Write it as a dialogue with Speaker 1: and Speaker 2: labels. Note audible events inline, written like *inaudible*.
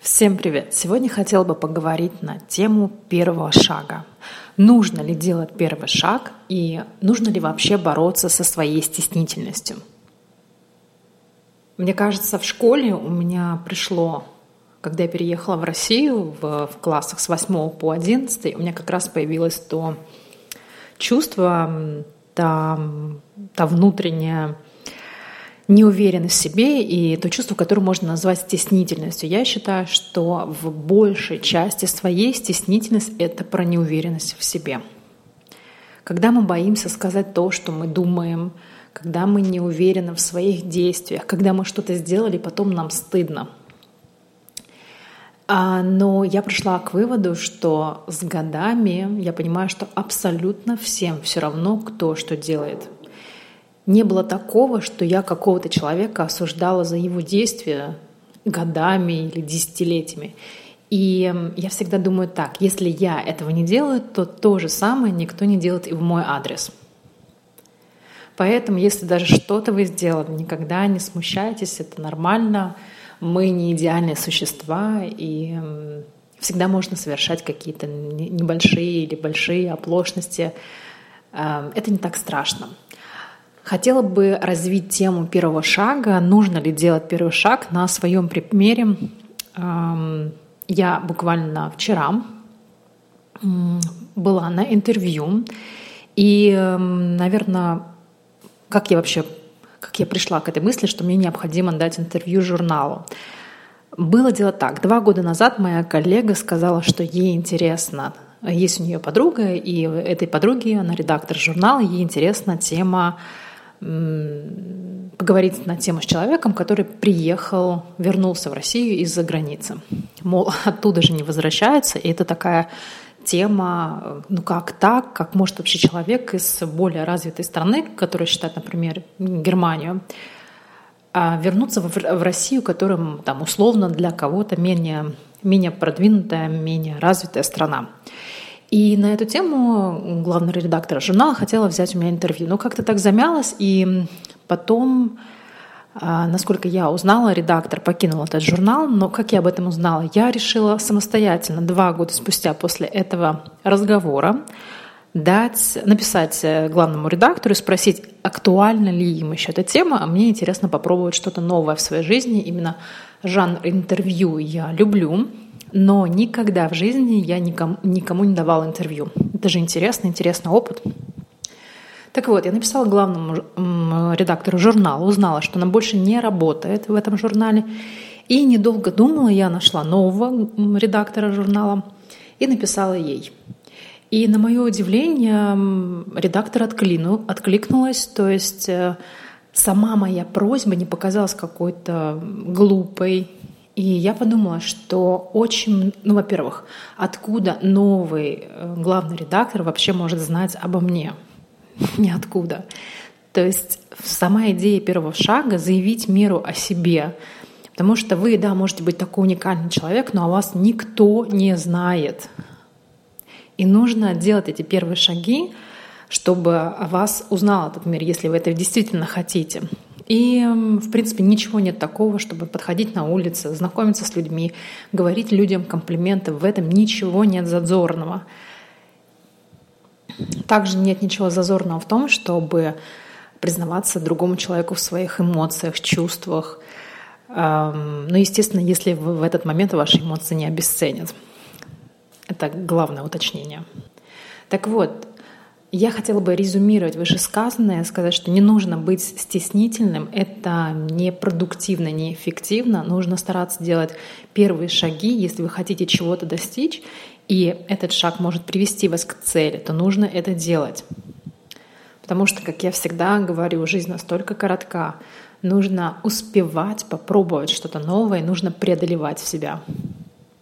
Speaker 1: Всем привет! Сегодня хотела бы поговорить на тему первого шага. Нужно ли делать первый шаг и нужно ли вообще бороться со своей стеснительностью? Мне кажется, в школе у меня пришло, когда я переехала в Россию в, в классах с 8 по 11, у меня как раз появилось то чувство, та, та внутренняя неуверенность в себе и то чувство, которое можно назвать стеснительностью. Я считаю, что в большей части своей стеснительность — это про неуверенность в себе. Когда мы боимся сказать то, что мы думаем, когда мы не уверены в своих действиях, когда мы что-то сделали, потом нам стыдно. А, но я пришла к выводу, что с годами я понимаю, что абсолютно всем все равно, кто что делает — не было такого, что я какого-то человека осуждала за его действия годами или десятилетиями. И я всегда думаю так, если я этого не делаю, то то же самое никто не делает и в мой адрес. Поэтому, если даже что-то вы сделали, никогда не смущайтесь, это нормально. Мы не идеальные существа, и всегда можно совершать какие-то небольшие или большие оплошности. Эм, это не так страшно. Хотела бы развить тему первого шага. Нужно ли делать первый шаг на своем примере? Я буквально вчера была на интервью, и, наверное, как я вообще, как я пришла к этой мысли, что мне необходимо дать интервью журналу. Было дело так. Два года назад моя коллега сказала, что ей интересно есть у нее подруга, и этой подруге, она редактор журнала, ей интересна тема поговорить на тему с человеком, который приехал, вернулся в Россию из-за границы. Мол, *laughs* оттуда же не возвращается, и это такая тема, ну как так, как может вообще человек из более развитой страны, которая считает, например, Германию, а вернуться в Россию, которая там условно для кого-то менее, менее продвинутая, менее развитая страна. И на эту тему главный редактор журнала хотела взять у меня интервью. Но как-то так замялась, и потом, а, насколько я узнала, редактор покинул этот журнал, но как я об этом узнала? Я решила самостоятельно, два года спустя после этого разговора, дать, написать э, главному редактору спросить, актуальна ли им еще эта тема, а мне интересно попробовать что-то новое в своей жизни. Именно жанр интервью я люблю, но никогда в жизни я никому, никому не давала интервью. Это же интересно, интересный опыт. Так вот, я написала главному редактору журнала, узнала, что она больше не работает в этом журнале. И недолго думала, я нашла нового редактора журнала и написала ей. И на мое удивление редактор откликнул, откликнулась, то есть э, сама моя просьба не показалась какой-то глупой и я подумала, что очень, ну, во-первых, откуда новый э, главный редактор вообще может знать обо мне? *laughs* Ниоткуда. То есть сама идея первого шага — заявить миру о себе. Потому что вы, да, можете быть такой уникальный человек, но о вас никто не знает. И нужно делать эти первые шаги, чтобы о вас узнал этот мир, если вы это действительно хотите. И, в принципе, ничего нет такого, чтобы подходить на улице, знакомиться с людьми, говорить людям комплименты. В этом ничего нет зазорного. Также нет ничего зазорного в том, чтобы признаваться другому человеку в своих эмоциях, чувствах. Ну, естественно, если в этот момент ваши эмоции не обесценят. Это главное уточнение. Так вот, я хотела бы резюмировать вышесказанное, сказать, что не нужно быть стеснительным, это непродуктивно, неэффективно. Нужно стараться делать первые шаги, если вы хотите чего-то достичь, и этот шаг может привести вас к цели, то нужно это делать. Потому что, как я всегда говорю, жизнь настолько коротка, нужно успевать попробовать что-то новое, нужно преодолевать себя.